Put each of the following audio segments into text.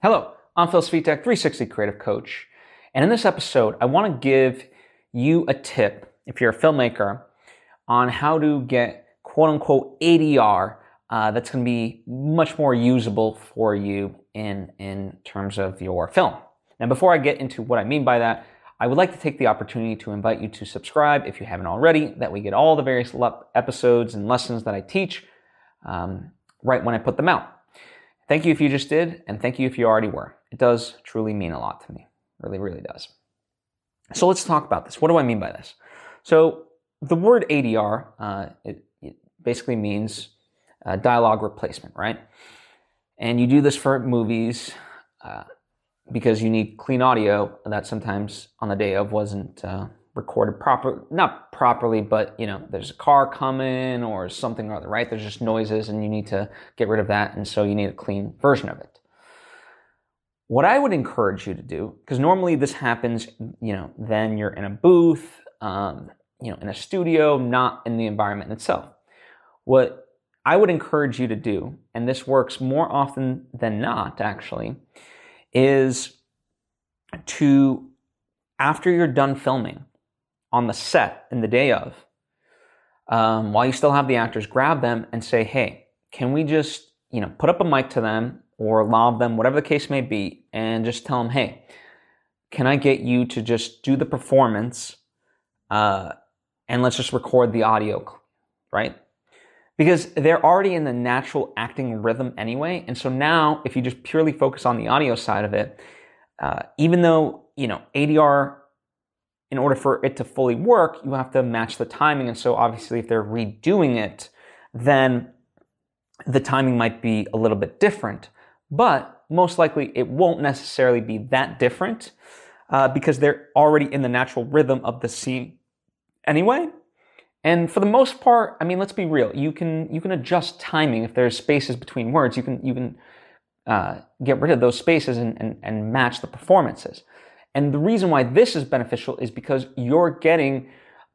Hello, I'm Phil Svitek, 360 Creative Coach. And in this episode, I want to give you a tip, if you're a filmmaker, on how to get quote unquote ADR uh, that's going to be much more usable for you in, in terms of your film. Now, before I get into what I mean by that, I would like to take the opportunity to invite you to subscribe if you haven't already, that we get all the various episodes and lessons that I teach um, right when I put them out. Thank you if you just did, and thank you if you already were. It does truly mean a lot to me. Really, really does. So let's talk about this. What do I mean by this? So the word ADR, uh, it, it, basically means uh, dialogue replacement, right? And you do this for movies uh, because you need clean audio that sometimes on the day of wasn't uh, recorded proper, not properly, but you know, there's a car coming or something or other, right? There's just noises and you need to get rid of that. And so you need a clean version of it. What I would encourage you to do, because normally this happens, you know, then you're in a booth, um, you know, in a studio, not in the environment itself. What I would encourage you to do, and this works more often than not actually, is to, after you're done filming, on the set in the day of, um, while you still have the actors, grab them and say, hey, can we just, you know, put up a mic to them or lob them, whatever the case may be, and just tell them, hey, can I get you to just do the performance uh, and let's just record the audio, right? Because they're already in the natural acting rhythm anyway. And so now, if you just purely focus on the audio side of it, uh, even though, you know, ADR in order for it to fully work, you have to match the timing. And so obviously if they're redoing it, then the timing might be a little bit different. But most likely it won't necessarily be that different uh, because they're already in the natural rhythm of the scene anyway. And for the most part, I mean, let's be real. You can you can adjust timing if there's spaces between words. You can you can uh, get rid of those spaces and, and, and match the performances. And the reason why this is beneficial is because you're getting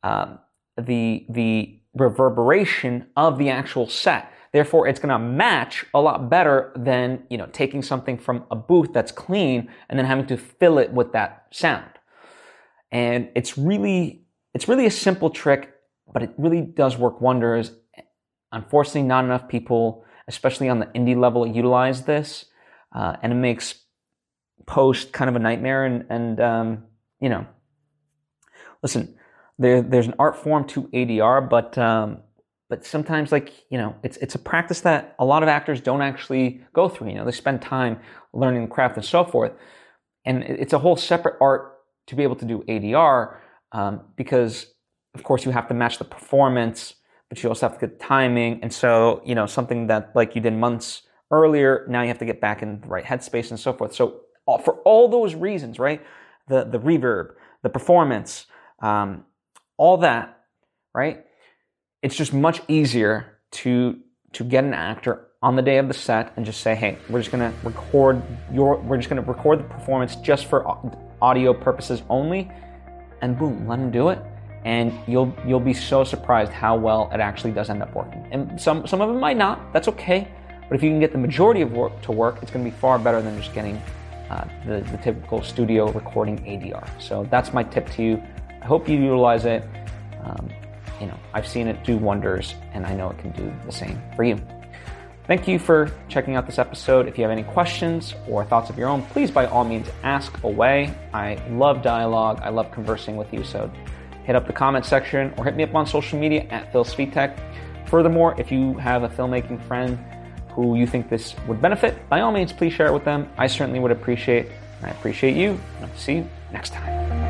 um, the the reverberation of the actual set. Therefore, it's going to match a lot better than you know taking something from a booth that's clean and then having to fill it with that sound. And it's really it's really a simple trick, but it really does work wonders. Unfortunately, not enough people, especially on the indie level, utilize this, uh, and it makes post kind of a nightmare and and um, you know listen there there's an art form to ADR but um, but sometimes like you know it's it's a practice that a lot of actors don't actually go through you know they spend time learning craft and so forth. And it's a whole separate art to be able to do ADR um, because of course you have to match the performance but you also have to get timing. And so you know something that like you did months earlier now you have to get back in the right headspace and so forth. So for all those reasons, right? The the reverb, the performance, um, all that, right? It's just much easier to to get an actor on the day of the set and just say, hey, we're just gonna record your, we're just gonna record the performance just for audio purposes only, and boom, let them do it, and you'll you'll be so surprised how well it actually does end up working. And some some of it might not. That's okay. But if you can get the majority of work to work, it's to be far better than just getting uh, the, the typical studio recording ADR. So that's my tip to you. I hope you utilize it. Um, you know, I've seen it do wonders, and I know it can do the same for you. Thank you for checking out this episode. If you have any questions or thoughts of your own, please by all means ask away. I love dialogue. I love conversing with you. So hit up the comment section or hit me up on social media at Phil Svitek. Furthermore, if you have a filmmaking friend who you think this would benefit, by all means, please share it with them. I certainly would appreciate, I appreciate you. I'll see you next time.